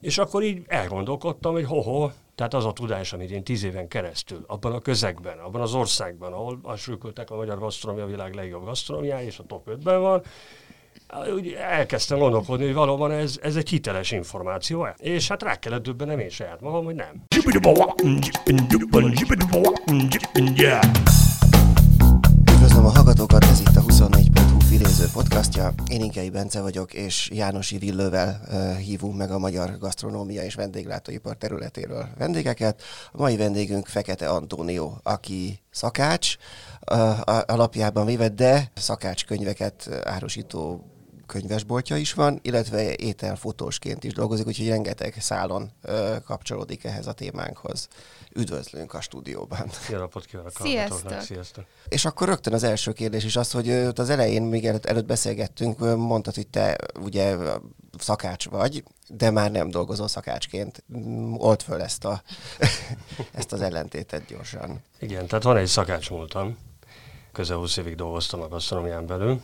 És akkor így elgondolkodtam, hogy hoho, tehát az a tudás, amit én tíz éven keresztül, abban a közegben, abban az országban, ahol asrülköltek a magyar gasztronómia a világ legjobb gasztronómiája, és a top 5-ben van, úgy elkezdtem gondolkodni, hogy valóban ez, ez egy hiteles információ. És hát rá kellett döbbenem én saját magam, hogy nem. Üdvözlöm a hallgatókat, ez itt a 24.hu filéző podcastja. Én Inkei Bence vagyok, és Jánosi Villővel hívunk meg a magyar gasztronómia és vendéglátóipar területéről vendégeket. A mai vendégünk Fekete Antónió, aki szakács alapjában véve, de szakács könyveket árusító könyvesboltja is van, illetve ételfotósként is dolgozik, úgyhogy rengeteg szálon ö, kapcsolódik ehhez a témánkhoz. Üdvözlünk a stúdióban. Jó napot kívánok! Sziasztok. Sziasztok! És akkor rögtön az első kérdés is az, hogy az elején, még előtt, előtt beszélgettünk, mondtad, hogy te ugye szakács vagy, de már nem dolgozol szakácsként. Old föl ezt, a, ezt az ellentétet gyorsan. Igen, tehát van egy szakács múltam. Közel 20 évig dolgoztam a gasztronómián belül,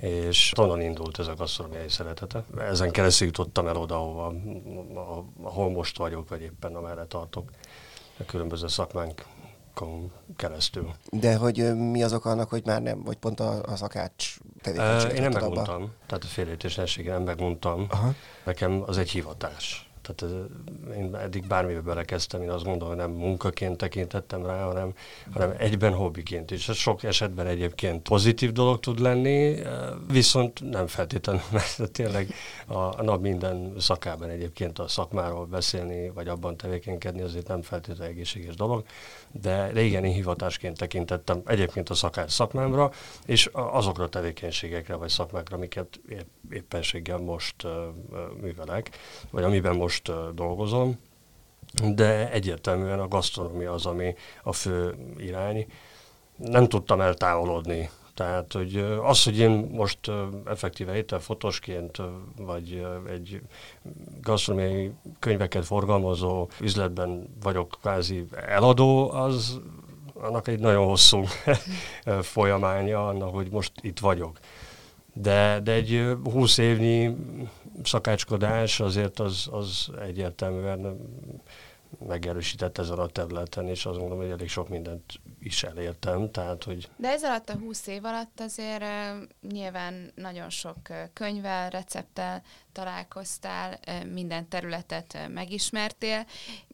és onnan indult ez a gasztronómiai szeretete. Ezen keresztül jutottam el oda, ahova, ahol most vagyok, vagy éppen amerre tartok. A különböző szakmánk keresztül. De hogy mi az oka annak, hogy már nem, vagy pont a, a szakács tevékenységet? Én nem meguntam, tehát a félértésességgel nem meguntam. Aha. Nekem az egy hivatás. Tehát én eddig bármibe belekezdtem, én azt gondolom, hogy nem munkaként tekintettem rá, hanem, hanem egyben hobbiként is. Ez sok esetben egyébként pozitív dolog tud lenni, viszont nem feltétlenül, mert tényleg a nap minden szakában egyébként a szakmáról beszélni, vagy abban tevékenykedni azért nem feltétlenül egészséges dolog, de, igen, én hivatásként tekintettem egyébként a szakás szakmámra, és azokra a tevékenységekre, vagy szakmákra, amiket épp, éppenséggel most művelek, vagy amiben most dolgozom, de egyértelműen a gasztronómia az, ami a fő irány. Nem tudtam eltávolodni. Tehát, hogy az, hogy én most effektíve ételfotosként, vagy egy gasztronómiai könyveket forgalmazó üzletben vagyok kvázi eladó, az annak egy nagyon hosszú folyamánya, annak, hogy most itt vagyok. De, de egy húsz évnyi szakácskodás azért az, az egyértelműen megerősített ezen a területen, és azt gondolom, hogy elég sok mindent is elértem. Tehát, hogy... De ez alatt a húsz év alatt azért nyilván nagyon sok könyvvel, recepttel találkoztál, minden területet megismertél.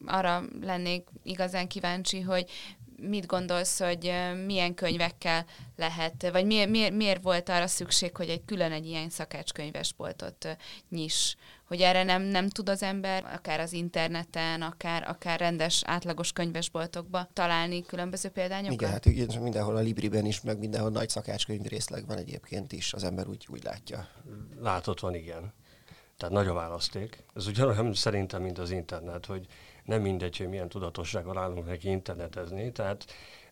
Arra lennék igazán kíváncsi, hogy mit gondolsz, hogy milyen könyvekkel lehet, vagy miért, miért, miért volt arra szükség, hogy egy külön egy ilyen szakácskönyvesboltot nyis? Hogy erre nem, nem tud az ember, akár az interneten, akár, akár rendes, átlagos könyvesboltokba találni különböző példányokat? Igen, hát igen, mindenhol a Libriben is, meg mindenhol nagy szakácskönyv részleg van egyébként is, az ember úgy, úgy látja. Látott van, igen. Tehát nagy a választék. Ez ugyanolyan szerintem, mint az internet, hogy nem mindegy, hogy milyen tudatossággal állunk neki internetezni, tehát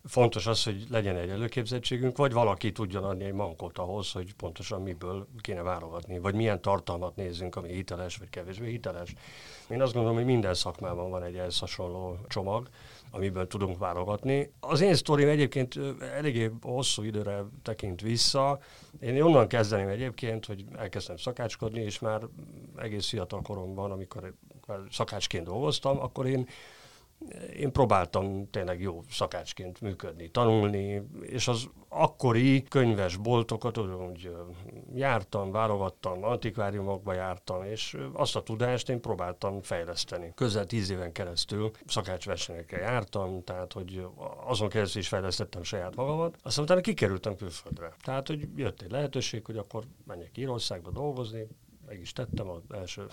fontos az, hogy legyen egy előképzettségünk, vagy valaki tudjon adni egy mankot ahhoz, hogy pontosan miből kéne válogatni, vagy milyen tartalmat nézzünk, ami hiteles, vagy kevésbé hiteles. Én azt gondolom, hogy minden szakmában van egy ehhez hasonló csomag, amiből tudunk válogatni. Az én sztorim egyébként eléggé hosszú időre tekint vissza. Én onnan kezdeném egyébként, hogy elkezdtem szakácskodni, és már egész fiatal koromban, amikor szakácsként dolgoztam, akkor én én próbáltam tényleg jó szakácsként működni, tanulni, és az akkori könyves boltokat, hogy jártam, válogattam, antikváriumokba jártam, és azt a tudást én próbáltam fejleszteni. Közel tíz éven keresztül szakácsversenyekre jártam, tehát hogy azon keresztül is fejlesztettem saját magamat. Aztán utána kikerültem külföldre. Tehát, hogy jött egy lehetőség, hogy akkor menjek Írországba dolgozni, meg is tettem, az első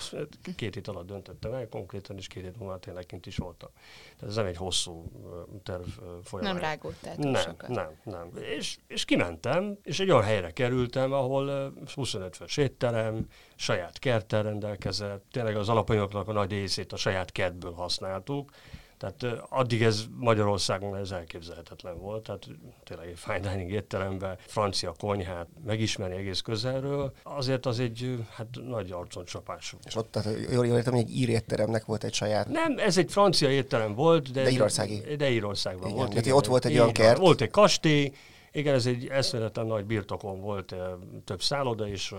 két hét alatt döntöttem el konkrétan, és két hét múlva tényleg kint is voltam. Tehát ez nem egy hosszú terv folyamat. Nem rágódtál Nem, sokat. nem, nem. És, és kimentem, és egy olyan helyre kerültem, ahol 25 fős étterem, saját kerttel rendelkezett, tényleg az alapanyagoknak a nagy részét a saját kertből használtuk, tehát addig ez Magyarországon ez elképzelhetetlen volt, tehát tényleg egy fine dining étteremben francia konyhát megismerni egész közelről, azért az egy hát nagy csapás. És ott, tehát jól, értem, hogy egy ír étteremnek volt egy saját... Nem, ez egy francia étterem volt, de... De írországi. De írországban igen, volt. Tehát igen, ott volt egy olyan kert. Volt egy kastély, Igen, ez egy eszméletlen nagy birtokon volt több szálloda, és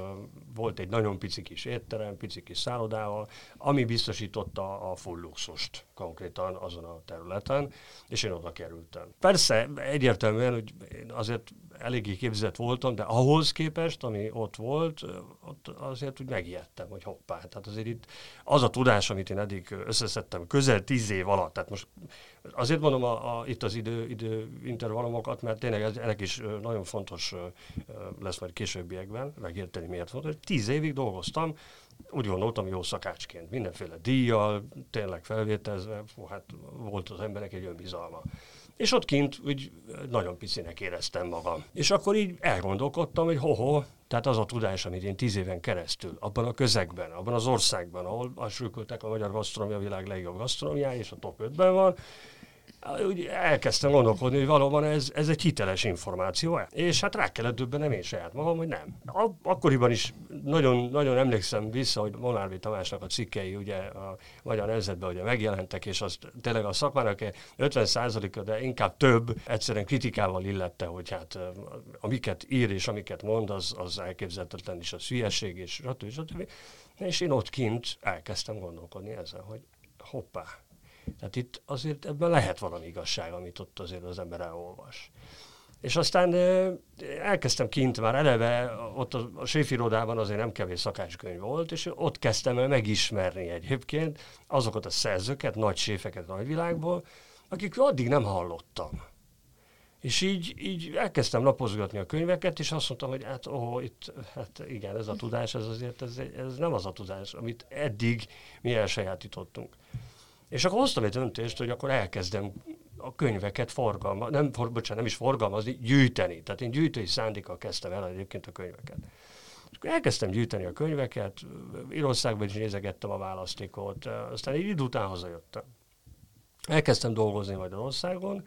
volt egy nagyon pici kis étterem, pici kis szállodával, ami biztosította a full luxust konkrétan azon a területen, és én oda kerültem. Persze, egyértelműen, hogy én azért eléggé képzett voltam, de ahhoz képest, ami ott volt, ott azért úgy megijedtem, hogy hoppá. Tehát azért itt az a tudás, amit én eddig összeszedtem közel tíz év alatt, tehát most azért mondom a, a, itt az idő, idő intervallumokat, mert tényleg ez, ennek is nagyon fontos lesz majd későbbiekben, megérteni miért fontos. Tíz évig dolgoztam, úgy gondoltam, jó szakácsként, mindenféle díjjal, tényleg felvételezve, hát volt az emberek egy önbizalma. És ott kint úgy nagyon picinek éreztem magam. És akkor így elgondolkodtam, hogy hoho, tehát az a tudás, amit én tíz éven keresztül, abban a közegben, abban az országban, ahol asülköltek a magyar gasztronómia világ legjobb gasztronómiája, és a top 5-ben van, úgy elkezdtem gondolkodni, hogy valóban ez, ez egy hiteles információ -e. És hát rá kellett döbbenem én saját magam, hogy nem. Akkoriban is nagyon, nagyon emlékszem vissza, hogy Monárvi Tamásnak a cikkei ugye a Magyar Nemzetben ugye megjelentek, és az tényleg a szakmának 50%-a, de inkább több egyszerűen kritikával illette, hogy hát amiket ír és amiket mond, az, az elképzelhetetlen is a hülyeség, és stb. stb. És én ott kint elkezdtem gondolkodni ezzel, hogy hoppá, tehát itt azért ebben lehet valami igazság, amit ott azért az ember elolvas. És aztán elkezdtem kint már eleve, ott a, a séfirodában azért nem kevés szakácskönyv volt, és ott kezdtem el megismerni egyébként azokat a szerzőket, nagy séfeket a nagyvilágból, akik addig nem hallottam. És így, így elkezdtem lapozgatni a könyveket, és azt mondtam, hogy hát, ó, itt, hát igen, ez a tudás, ez azért, ez, ez nem az a tudás, amit eddig mi elsajátítottunk. És akkor hoztam egy döntést, hogy akkor elkezdem a könyveket forgalmazni, nem, for, bocsánat, nem is forgalmazni, gyűjteni. Tehát én gyűjtői szándékkal kezdtem el egyébként a könyveket. És akkor elkezdtem gyűjteni a könyveket, Írországban is nézegettem a választékot, aztán egy idő után hazajöttem. Elkezdtem dolgozni Magyarországon,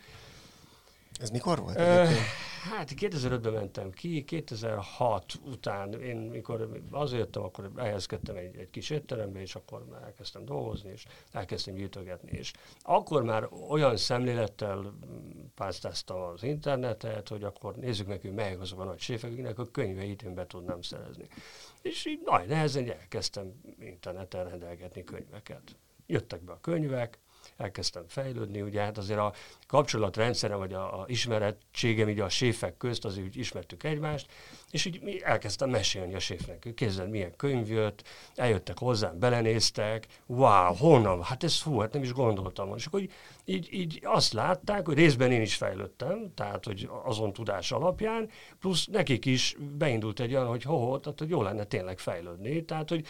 ez mikor volt? Uh, hát 2005-ben mentem ki, 2006 után, én mikor azért jöttem, akkor elhelyezkedtem egy, egy kis étterembe, és akkor már elkezdtem dolgozni, és elkezdtem gyűjtögetni. És akkor már olyan szemlélettel pásztáztam az internetet, hogy akkor nézzük meg, hogy melyek azok a nagy séfek, akiknek a könyveit én be tudnám szerezni. És így nagy nehezen elkezdtem interneten rendelgetni könyveket. Jöttek be a könyvek, elkezdtem fejlődni, ugye hát azért a kapcsolatrendszerem, vagy a, a ismerettségem így a séfek közt, azért úgy ismertük egymást, és így elkezdtem mesélni a séfnek. Képzeld, milyen könyv jött, eljöttek hozzám, belenéztek, wow, honnan, hát ez hú, hát nem is gondoltam. És akkor így, így, így azt látták, hogy részben én is fejlődtem, tehát hogy azon tudás alapján, plusz nekik is beindult egy olyan, hogy ho, tehát hogy jó lenne tényleg fejlődni, tehát hogy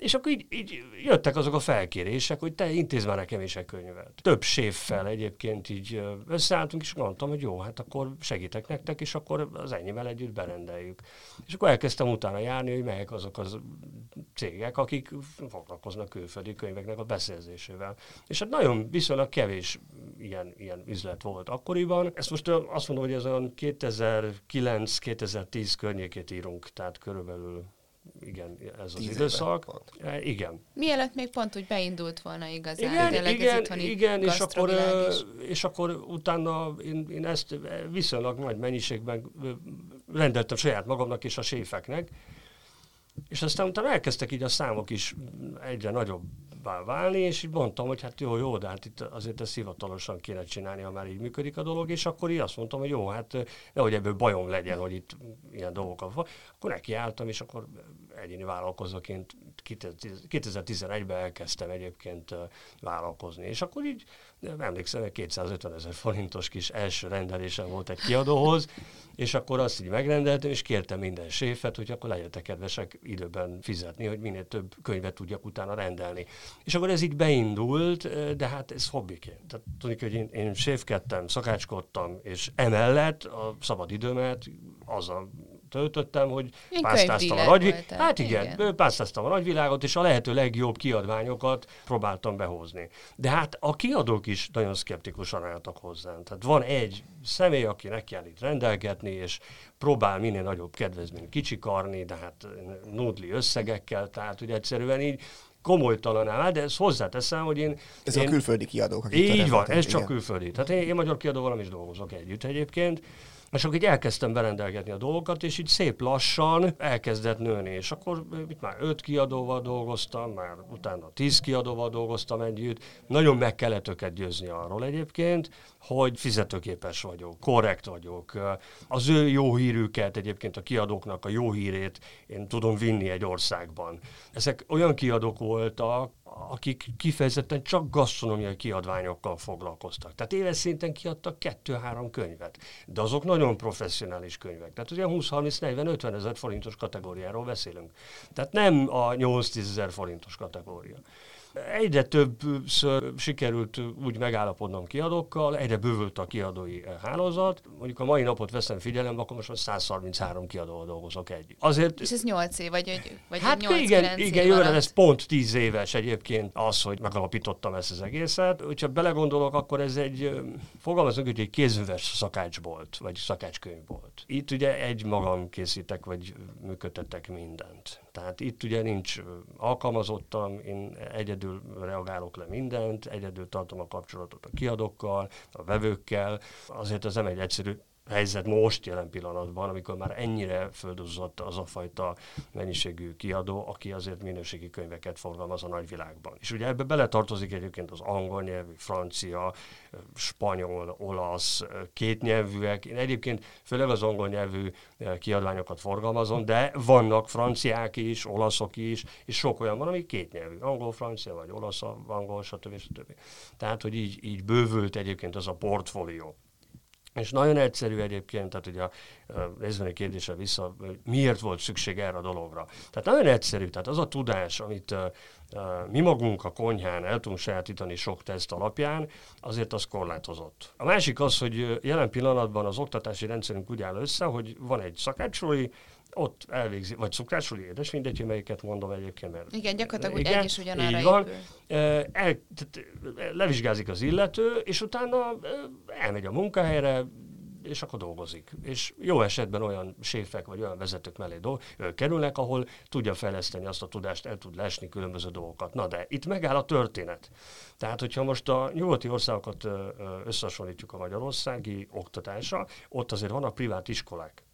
és akkor így, így jöttek azok a felkérések, hogy te intéz már nekem is egy könyvet. Több séffel egyébként így összeálltunk, és mondtam, hogy jó, hát akkor segítek nektek, és akkor az ennyivel együtt berendeljük. És akkor elkezdtem utána járni, hogy melyek azok az cégek, akik foglalkoznak külföldi könyveknek a beszerzésével. És hát nagyon viszonylag kevés ilyen, ilyen üzlet volt akkoriban. Ezt most azt mondom, hogy ez olyan 2009-2010 környékét írunk, tehát körülbelül igen, ez az időszak. E, igen. Mielőtt még pont úgy beindult volna igazán. Igen, tényleg igen, igen és, akkor, és akkor utána én, én ezt viszonylag nagy mennyiségben rendeltem saját magamnak és a séfeknek, és aztán utána elkezdtek így a számok is egyre nagyobbá válni, és így mondtam, hogy hát jó, jó, de hát itt azért ezt hivatalosan kéne csinálni, ha már így működik a dolog, és akkor így azt mondtam, hogy jó, hát nehogy ebből bajom legyen, hogy itt ilyen dolgok van. Akkor nekiálltam, és akkor egyéni vállalkozóként 2011-ben elkezdtem egyébként vállalkozni. És akkor így emlékszem, hogy 250 ezer forintos kis első rendelésem volt egy kiadóhoz, és akkor azt így megrendeltem, és kértem minden séfet, hogy akkor legyetek kedvesek időben fizetni, hogy minél több könyvet tudjak utána rendelni. És akkor ez így beindult, de hát ez hobbiként. Tehát tudjuk, hogy én, én séfkedtem, szakácskodtam, és emellett a szabad időmet a töltöttem, hogy Ilyen pásztáztam a nagy, hát igen, igen. pásztáztam a nagyvilágot, és a lehető legjobb kiadványokat próbáltam behozni. De hát a kiadók is nagyon szkeptikusan álltak hozzám. Tehát van egy személy, aki neki kell itt rendelgetni, és próbál minél nagyobb kedvezményt kicsikarni, de hát nudli összegekkel, tehát ugye egyszerűen így komolytalan de ezt hozzáteszem, hogy én... Ez én, a külföldi kiadók, akik Így van, ez igen. csak külföldi. Tehát én, én magyar kiadóval nem is dolgozok együtt egyébként, És akkor így elkezdtem berendelgetni a dolgokat, és így szép lassan elkezdett nőni. És akkor itt már öt kiadóval dolgoztam, már utána tíz kiadóval dolgoztam együtt. Nagyon meg kellett őket győzni arról egyébként, hogy fizetőképes vagyok, korrekt vagyok. Az ő jó hírüket, egyébként a kiadóknak a jó hírét én tudom vinni egy országban. Ezek olyan kiadók voltak, akik kifejezetten csak gasztronómiai kiadványokkal foglalkoztak. Tehát éves szinten kiadtak kettő-három könyvet, de azok nagyon professzionális könyvek. Tehát ugye 20-30-40-50 ezer forintos kategóriáról beszélünk. Tehát nem a 8-10 ezer forintos kategória. Egyre többször sikerült úgy megállapodnom kiadókkal, egyre bővült a kiadói hálózat. Mondjuk a mai napot veszem figyelembe, akkor most már 133 kiadóval dolgozok együtt. Azért, És ez 8 év, vagy, vagy hát 8 igen, igen, jövőre ez pont 10 éves egyébként az, hogy megalapítottam ezt az egészet. Hogyha belegondolok, akkor ez egy, fogalmazunk, hogy egy kézműves szakácsbolt, vagy szakácskönyv volt. Itt ugye egy magam készítek, vagy működtetek mindent. Tehát itt ugye nincs alkalmazottam, én egyedül reagálok le mindent, egyedül tartom a kapcsolatot a kiadókkal, a vevőkkel. Azért ez nem egy egyszerű helyzet most jelen pillanatban, amikor már ennyire földozzott az a fajta mennyiségű kiadó, aki azért minőségi könyveket forgalmaz a nagyvilágban. És ugye ebbe beletartozik egyébként az angol nyelvű, francia, spanyol, olasz, két nyelvűek. Én egyébként főleg az angol nyelvű kiadványokat forgalmazom, de vannak franciák is, olaszok is, és sok olyan van, ami két nyelvű, angol, francia, vagy olasz, angol, stb. stb. Tehát, hogy így, így bővült egyébként az a portfólió. És nagyon egyszerű egyébként, tehát ugye a részbeni kérdése vissza, miért volt szükség erre a dologra. Tehát nagyon egyszerű, tehát az a tudás, amit mi magunk a konyhán el tudunk sajátítani sok teszt alapján, azért az korlátozott. A másik az, hogy jelen pillanatban az oktatási rendszerünk úgy áll össze, hogy van egy szakácsolói, ott elvégzi, vagy szukrásuli édes, mindegy, melyiket mondom egyébként. Mert igen, gyakorlatilag igen, egy is ugyanarra így van. El, tehát levizsgázik az illető, és utána elmegy a munkahelyre, és akkor dolgozik. És jó esetben olyan séfek vagy olyan vezetők mellé do- kerülnek, ahol tudja fejleszteni azt a tudást, el tud lesni különböző dolgokat. Na de itt megáll a történet. Tehát, hogyha most a nyugati országokat összehasonlítjuk a magyarországi oktatásra, ott azért vannak privát iskolák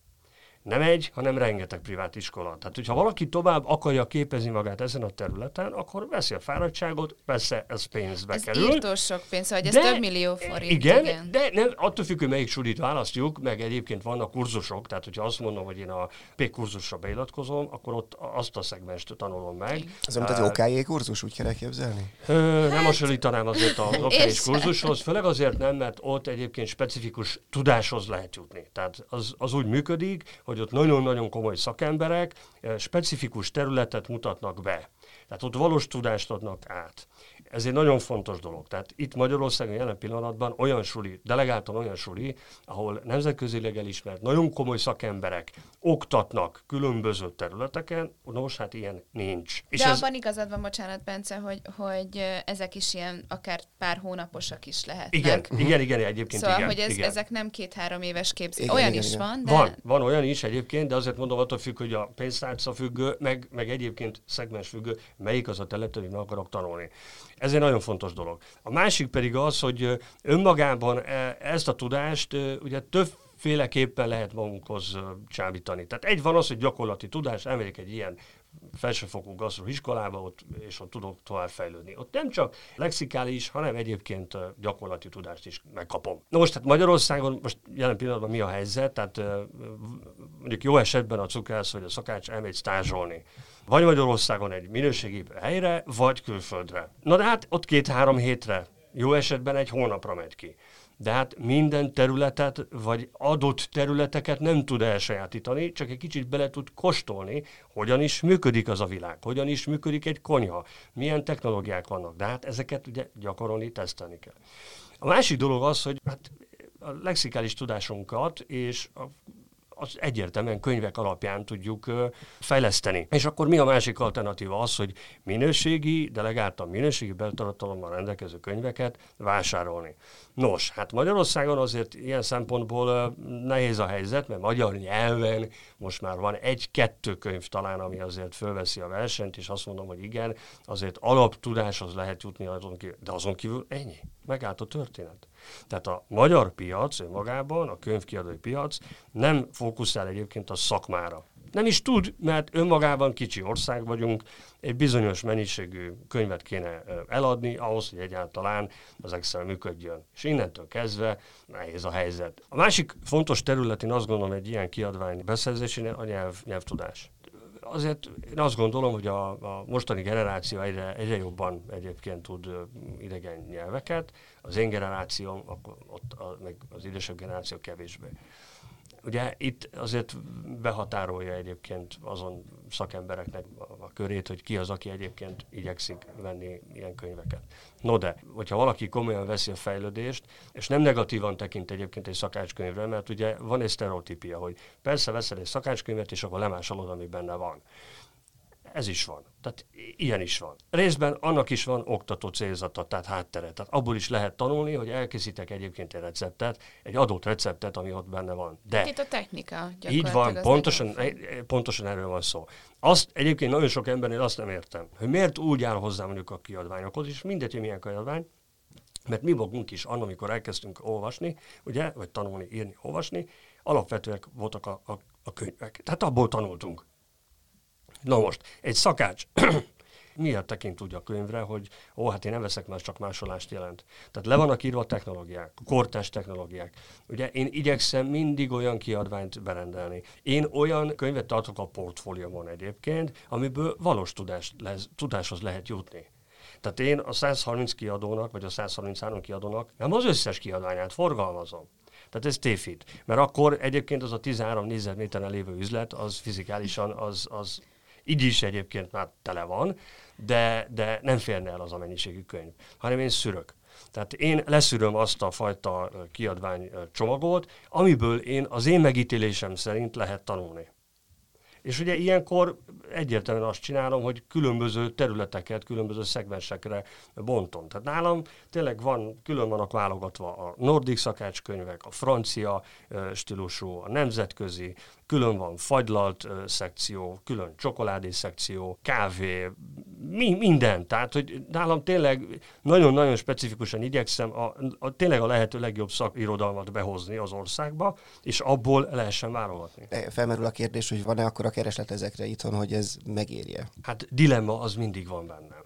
nem egy, hanem rengeteg privát iskola. Tehát, hogyha valaki tovább akarja képezni magát ezen a területen, akkor veszi a fáradtságot, persze ez pénzbe ez kerül. Ez sok pénz, hogy ez de, több millió forint. Igen, igen, de nem, attól függ, hogy melyik sulit választjuk, meg egyébként vannak kurzusok, tehát hogyha azt mondom, hogy én a P kurzusra beiratkozom, akkor ott azt a szegmest tanulom meg. Ez mint egy OKJ kurzus, úgy kell elképzelni? Ö, nem hasonlítanám azért az OKJ kurzushoz, főleg azért nem, mert ott egyébként specifikus tudáshoz lehet jutni. Tehát az, az úgy működik, hogy hogy ott nagyon-nagyon komoly szakemberek eh, specifikus területet mutatnak be. Tehát ott valós tudást adnak át. Ez egy nagyon fontos dolog. Tehát itt Magyarországon jelen pillanatban olyan suli, delegáltan olyan suli, ahol nemzetközileg elismert, nagyon komoly szakemberek oktatnak különböző területeken, nos, hát ilyen nincs. És De ez... abban igazad van, bocsánat, Bence, hogy, hogy ezek is ilyen akár pár hónaposak is lehetnek. Igen, uh-huh. igen, igen, egyébként szóval, igen. hogy ez, igen. ezek nem két-három éves képzés. Olyan igen, is igen. van, de... Van, van olyan is egyébként, de azért mondom, attól függ, hogy a pénztárca függő, meg, meg egyébként szegmens függő, melyik az a terület, amit meg akarok tanulni. Ez egy nagyon fontos dolog. A másik pedig az, hogy önmagában e, ezt a tudást ugye több féleképpen lehet magunkhoz csábítani. Tehát egy van az, hogy gyakorlati tudás, elmegyek egy ilyen felsőfokú gasztroiskolába, ott, és ott tudok tovább fejlődni. Ott nem csak lexikális, hanem egyébként gyakorlati tudást is megkapom. Na most, tehát Magyarországon most jelen pillanatban mi a helyzet? Tehát mondjuk jó esetben a cukrász vagy a szakács elmegy stázsolni. Vagy Magyarországon egy minőségi helyre, vagy külföldre. Na de hát ott két-három hétre, jó esetben egy hónapra megy ki de hát minden területet, vagy adott területeket nem tud elsajátítani, csak egy kicsit bele tud kóstolni, hogyan is működik az a világ, hogyan is működik egy konyha, milyen technológiák vannak, de hát ezeket ugye gyakorolni, tesztelni kell. A másik dolog az, hogy hát a lexikális tudásunkat és a az egyértelműen könyvek alapján tudjuk fejleszteni. És akkor mi a másik alternatíva? Az, hogy minőségi, de legalább minőségi beltartalommal rendelkező könyveket vásárolni. Nos, hát Magyarországon azért ilyen szempontból nehéz a helyzet, mert magyar nyelven most már van egy-kettő könyv talán, ami azért fölveszi a versenyt, és azt mondom, hogy igen, azért alaptudáshoz lehet jutni azon kívül, de azon kívül ennyi. Megállt a történet. Tehát a magyar piac önmagában, a könyvkiadói piac nem fókuszál egyébként a szakmára. Nem is tud, mert önmagában kicsi ország vagyunk, egy bizonyos mennyiségű könyvet kéne eladni ahhoz, hogy egyáltalán az Excel működjön. És innentől kezdve nehéz a helyzet. A másik fontos terület, én azt gondolom, egy ilyen kiadvány beszerzésénél a nyelv, nyelvtudás azért én azt gondolom, hogy a, a mostani generáció egyre, egyre jobban egyébként tud idegen nyelveket, az én generációm, akkor ott a, meg az idősebb generáció kevésbé. Ugye itt azért behatárolja egyébként azon szakembereknek a körét, hogy ki az, aki egyébként igyekszik venni ilyen könyveket. No de, hogyha valaki komolyan veszi a fejlődést, és nem negatívan tekint egyébként egy szakácskönyvre, mert ugye van egy sztereotípia, hogy persze veszel egy szakácskönyvet, és akkor lemásolod, ami benne van. Ez is van. Tehát ilyen is van. Részben annak is van oktató célzata, tehát háttere. Tehát abból is lehet tanulni, hogy elkészítek egyébként egy receptet, egy adott receptet, ami ott benne van. De Itt a technika Így van, pontosan, pontosan erről van szó. Azt egyébként nagyon sok embernél azt nem értem, hogy miért úgy áll hozzá mondjuk a kiadványokhoz, és mindegy, hogy milyen kiadvány, mert mi magunk is, annak, amikor elkezdtünk olvasni, ugye, vagy tanulni, írni, olvasni, alapvetőek voltak a, a, a könyvek. Tehát abból tanultunk. Na most, egy szakács miért tekint úgy a könyvre, hogy ó, hát én nem veszek, mert csak másolást jelent. Tehát le vannak írva a technológiák, kortás technológiák. Ugye én igyekszem mindig olyan kiadványt berendelni. Én olyan könyvet tartok a portfóliómon egyébként, amiből valós tudást lesz, tudáshoz lehet jutni. Tehát én a 130 kiadónak, vagy a 133 kiadónak nem az összes kiadványát forgalmazom. Tehát ez tévhit. Mert akkor egyébként az a 13 négyzetméteren lévő üzlet, az fizikálisan az, az így is egyébként már tele van, de, de nem férne el az a mennyiségű könyv, hanem én szürök. Tehát én leszűröm azt a fajta kiadvány csomagot, amiből én az én megítélésem szerint lehet tanulni. És ugye ilyenkor egyértelműen azt csinálom, hogy különböző területeket, különböző szegmensekre bontom. Tehát nálam tényleg van, külön vannak válogatva a nordik szakácskönyvek, a francia stílusú, a nemzetközi, külön van fagylalt szekció, külön csokoládé szekció, kávé, mi, minden. Tehát, hogy nálam tényleg nagyon-nagyon specifikusan igyekszem a, a, tényleg a lehető legjobb szakirodalmat behozni az országba, és abból lehessen válogatni. Felmerül a kérdés, hogy van-e akkor a kereslet ezekre itthon, hogy ez megérje? Hát dilemma az mindig van bennem.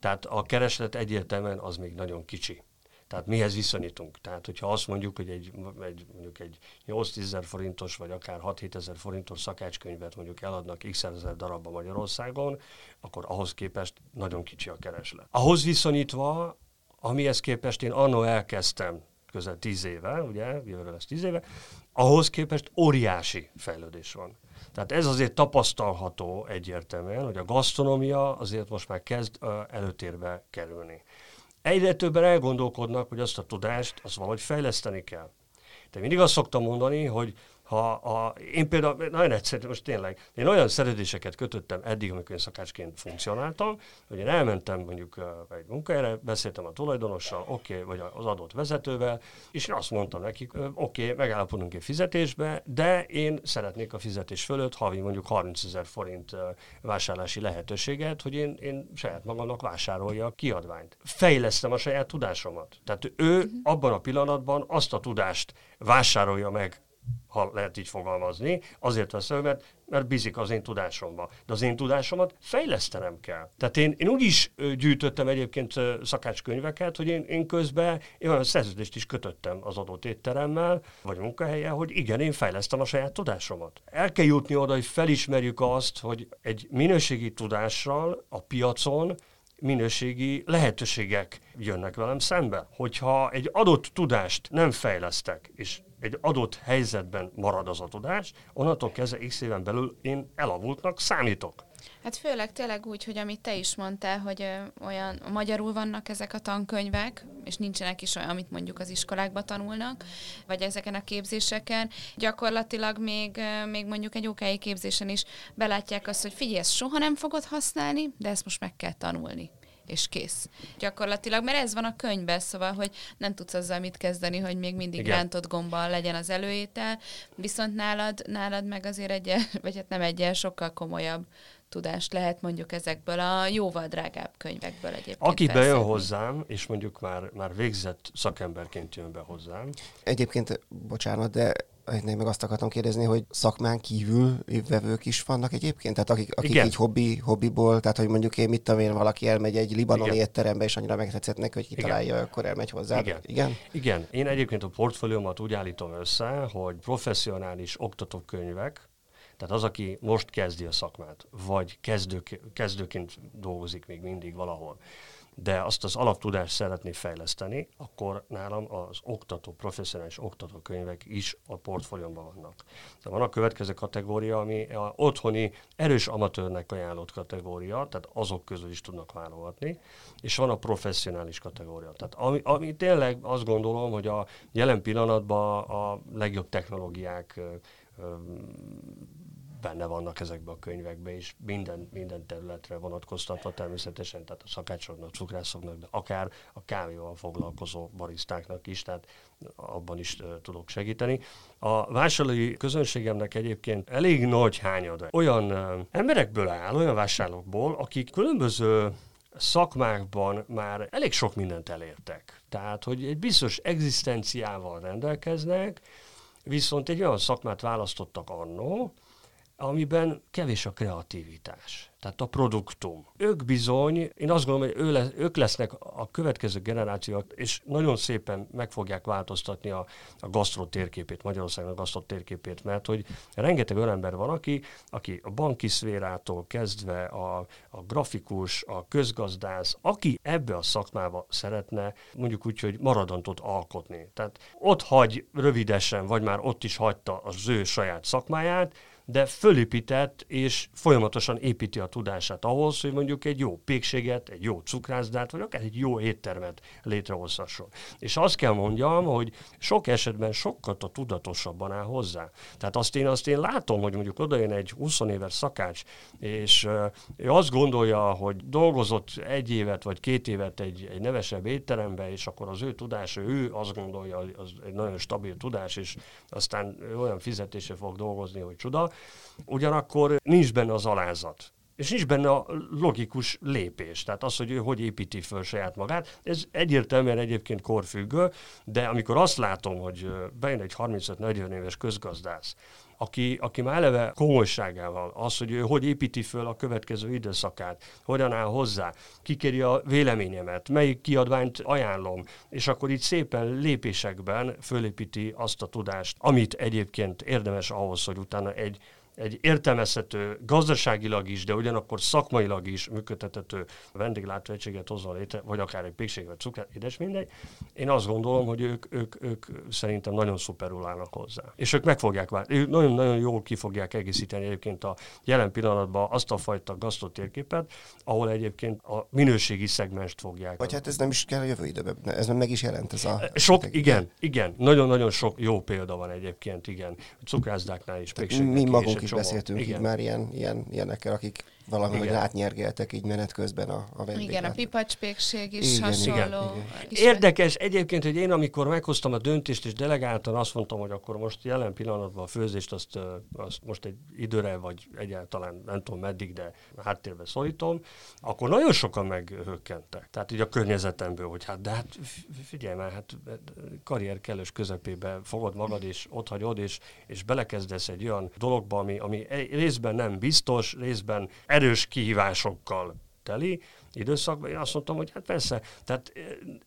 Tehát a kereslet egyértelműen az még nagyon kicsi. Tehát mihez viszonyítunk? Tehát, hogyha azt mondjuk, hogy egy, egy, mondjuk egy 8 ezer forintos, vagy akár 6-7 ezer forintos szakácskönyvet mondjuk eladnak x ezer darabba Magyarországon, akkor ahhoz képest nagyon kicsi a kereslet. Ahhoz viszonyítva, amihez képest én annó elkezdtem közel 10 éve, ugye, jövőre lesz 10 éve, ahhoz képest óriási fejlődés van. Tehát ez azért tapasztalható egyértelműen, hogy a gasztronómia azért most már kezd előtérbe kerülni. Egyre többen elgondolkodnak, hogy azt a tudást, azt valahogy fejleszteni kell. De mindig azt szoktam mondani, hogy ha a, én például, nagyon egyszerű, most tényleg, én olyan szerződéseket kötöttem eddig, amikor én szakácsként funkcionáltam, hogy én elmentem mondjuk egy munkahelyre, beszéltem a tulajdonossal, oké, okay, vagy az adott vezetővel, és én azt mondtam nekik, oké, okay, megállapodunk egy fizetésbe, de én szeretnék a fizetés fölött havi mondjuk 30 ezer forint vásárlási lehetőséget, hogy én, én saját magamnak vásárolja a kiadványt. Fejlesztem a saját tudásomat. Tehát ő mhm. abban a pillanatban azt a tudást vásárolja meg ha lehet így fogalmazni, azért veszem, mert, mert bízik az én tudásomba. De az én tudásomat fejlesztenem kell. Tehát én, én úgy is gyűjtöttem egyébként szakácskönyveket, hogy én, én közben én olyan szerződést is kötöttem az adott étteremmel, vagy munkahelyen, hogy igen, én fejlesztem a saját tudásomat. El kell jutni oda, hogy felismerjük azt, hogy egy minőségi tudással a piacon minőségi lehetőségek jönnek velem szembe. Hogyha egy adott tudást nem fejlesztek, és egy adott helyzetben marad az a tudás, onnantól kezdve x éven belül én elavultnak számítok. Hát főleg tényleg úgy, hogy amit te is mondtál, hogy ö, olyan magyarul vannak ezek a tankönyvek, és nincsenek is olyan, amit mondjuk az iskolákban tanulnak, vagy ezeken a képzéseken. Gyakorlatilag még, ö, még mondjuk egy OK képzésen is belátják azt, hogy figyelj, ezt soha nem fogod használni, de ezt most meg kell tanulni és kész. Gyakorlatilag, mert ez van a könyvben, szóval, hogy nem tudsz azzal mit kezdeni, hogy még mindig Igen. rántott gombbal legyen az előétel, viszont nálad, nálad meg azért egy, vagy hát nem egy sokkal komolyabb tudást lehet mondjuk ezekből a jóval drágább könyvekből egyébként Aki bejön felszedni. hozzám, és mondjuk már, már végzett szakemberként jön be hozzám, Egyébként, bocsánat, de én meg azt akartam kérdezni, hogy szakmán kívül vevők is vannak egyébként? Tehát akik, akik Igen. így hobbi, hobbiból, tehát hogy mondjuk én mit tudom én, valaki elmegy egy libanoni Igen. étterembe, és annyira megtetszett neki, hogy kitalálja, akkor elmegy hozzá. Igen. Igen? Igen, én egyébként a portfóliómat úgy állítom össze, hogy professzionális oktatókönyvek, tehát az, aki most kezdi a szakmát, vagy kezdők, kezdőként dolgozik még mindig valahol, de azt az alaptudást szeretné fejleszteni, akkor nálam az oktató, professzionális oktatókönyvek is a portfóliómban vannak. De van a következő kategória, ami a otthoni erős amatőrnek ajánlott kategória, tehát azok közül is tudnak válogatni, és van a professzionális kategória. Tehát ami, ami tényleg azt gondolom, hogy a jelen pillanatban a legjobb technológiák benne vannak ezekben a könyvekben, és minden, minden területre vonatkoztatva természetesen, tehát a szakácsoknak, cukrászoknak, de akár a kávéval foglalkozó barisztáknak is, tehát abban is uh, tudok segíteni. A vásárlói közönségemnek egyébként elég nagy hányada olyan uh, emberekből áll, olyan vásárlókból, akik különböző szakmákban már elég sok mindent elértek. Tehát, hogy egy biztos egzisztenciával rendelkeznek, viszont egy olyan szakmát választottak annó, amiben kevés a kreativitás, tehát a produktum. Ők bizony, én azt gondolom, hogy ő lesz, ők lesznek a következő generációk, és nagyon szépen meg fogják változtatni a, a gasztró térképét, Magyarországnak a gasztró térképét, mert hogy rengeteg olyan ember van, aki, aki a banki szférától kezdve a, a grafikus, a közgazdász, aki ebbe a szakmába szeretne mondjuk úgy, hogy maradandót alkotni. Tehát ott hagy rövidesen, vagy már ott is hagyta az ő saját szakmáját, de fölépített és folyamatosan építi a tudását ahhoz, hogy mondjuk egy jó pékséget, egy jó cukrászdát, vagy akár egy jó éttermet létrehozhasson. És azt kell mondjam, hogy sok esetben sokkal a tudatosabban áll hozzá. Tehát azt én, azt én látom, hogy mondjuk odajön egy 20 éves szakács, és ő azt gondolja, hogy dolgozott egy évet vagy két évet egy, egy nevesebb étterembe, és akkor az ő tudása, ő azt gondolja, az egy nagyon stabil tudás, és aztán olyan fizetése fog dolgozni, hogy csuda. Ugyanakkor nincs benne az alázat. És nincs benne a logikus lépés, tehát az, hogy ő hogy építi föl saját magát. Ez egyértelműen egyébként korfüggő, de amikor azt látom, hogy bejön egy 35-40 éves közgazdász, aki, aki már eleve komolyságával, az, hogy ő hogy építi föl a következő időszakát, hogyan áll hozzá, kikéri a véleményemet, melyik kiadványt ajánlom, és akkor így szépen lépésekben fölépíti azt a tudást, amit egyébként érdemes ahhoz, hogy utána egy egy értelmezhető, gazdaságilag is, de ugyanakkor szakmailag is működtethető vendéglátóegységet hozzon létre, vagy akár egy pékség, vagy cukrát, édes mindegy. Én azt gondolom, hogy ők, ők, ők szerintem nagyon szuperul állnak hozzá. És ők meg fogják válni, ők nagyon-nagyon jól ki fogják egészíteni egyébként a jelen pillanatban azt a fajta gasztrotérképet, ahol egyébként a minőségi szegmest fogják. Vagy hát ez nem is kell a jövő időben, ez meg is jelent ez a... Sok, igen, igen. Nagyon-nagyon sok jó példa van egyébként, igen. Cukrászdáknál is, Mi is magunk is csomó. beszéltünk igen. így már ilyen, ilyen, ilyenekkel, akik valahogy Igen. átnyergeltek így menet közben a, a vendéglát. Igen, a pipacspékség is Igen, hasonló. igen, is- Érdekes egyébként, hogy én amikor meghoztam a döntést és delegáltan azt mondtam, hogy akkor most jelen pillanatban a főzést azt, azt most egy időre, vagy egyáltalán nem tudom meddig, de háttérbe szorítom, akkor nagyon sokan meghökkentek. Tehát így a környezetemből, hogy hát de hát fi- figyelj már, hát karrier kellős közepébe fogod magad és ott hagyod, és, és belekezdesz egy olyan dologba, ami, ami részben nem biztos, részben erős kihívásokkal teli időszakban, én azt mondtam, hogy hát persze, tehát eh,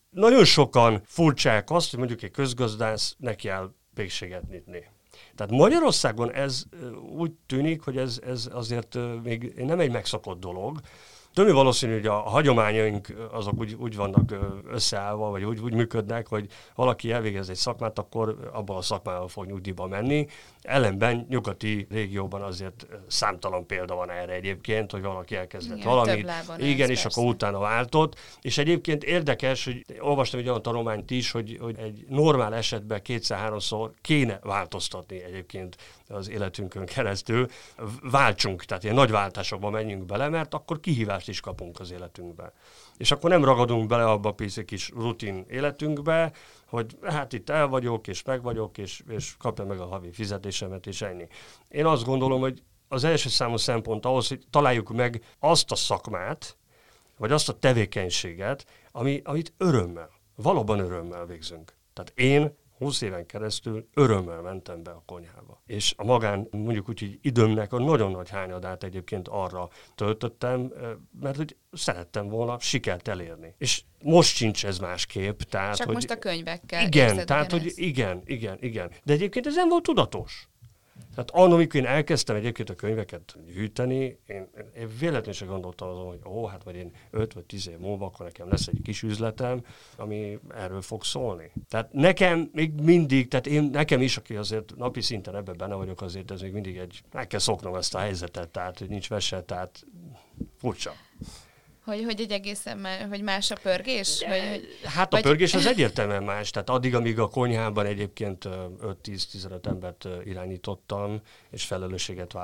nagyon sokan furcsák azt, hogy mondjuk egy közgazdász neki áll pékséget nyitni. Tehát Magyarországon ez eh, úgy tűnik, hogy ez, ez azért eh, még nem egy megszokott dolog. Többé valószínű, hogy a hagyományaink azok úgy, úgy vannak összeállva, vagy úgy, úgy működnek, hogy valaki elvégez egy szakmát, akkor abban a szakmával fog nyugdíjba menni. Ellenben nyugati régióban azért számtalan példa van erre egyébként, hogy valaki elkezdett igen, valamit. Igen, és persze. akkor utána váltott. És egyébként érdekes, hogy olvastam egy olyan tanulmányt is, hogy, hogy egy normál esetben kétszer-háromszor kéne változtatni egyébként az életünkön keresztül. Váltsunk, tehát ilyen nagy váltásokba menjünk bele, mert akkor kihívást is kapunk az életünkbe. És akkor nem ragadunk bele abba a kis rutin életünkbe, hogy hát itt el vagyok, és meg vagyok, és, és kapja meg a havi fizetésemet, és ennyi. Én azt gondolom, hogy az első számú szempont ahhoz, hogy találjuk meg azt a szakmát, vagy azt a tevékenységet, ami, amit örömmel, valóban örömmel végzünk. Tehát én 20 éven keresztül örömmel mentem be a konyhába. És a magán, mondjuk úgy, hogy időmnek a nagyon nagy hányadát egyébként arra töltöttem, mert hogy szerettem volna sikert elérni. És most sincs ez másképp. Tehát, Csak hogy most a könyvekkel. Igen, tehát, hogy igen, igen, igen. De egyébként ez nem volt tudatos. Tehát annak, amikor én elkezdtem egyébként a könyveket gyűjteni, én, én véletlenül sem gondoltam azon, hogy ó, hát vagy én 5 vagy 10 év múlva, akkor nekem lesz egy kis üzletem, ami erről fog szólni. Tehát nekem még mindig, tehát én, nekem is, aki azért napi szinten ebben benne vagyok, azért ez még mindig egy, meg kell szoknom ezt a helyzetet, tehát hogy nincs vese, tehát furcsa. Hogy, hogy egy egészen más, hogy más a pörgés? Hogy, hát a vagy... pörgés az egyértelműen más. Tehát addig, amíg a konyhában egyébként 5-10-15 embert irányítottam, és felelősséget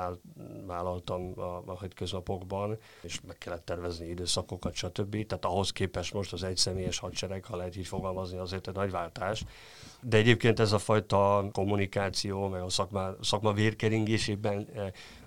vállaltam a, a hétköznapokban, és meg kellett tervezni időszakokat, stb. Tehát ahhoz képest most az egyszemélyes hadsereg, ha lehet így fogalmazni, azért egy nagy váltás. De egyébként ez a fajta kommunikáció, meg a szakma, szakma vérkeringésében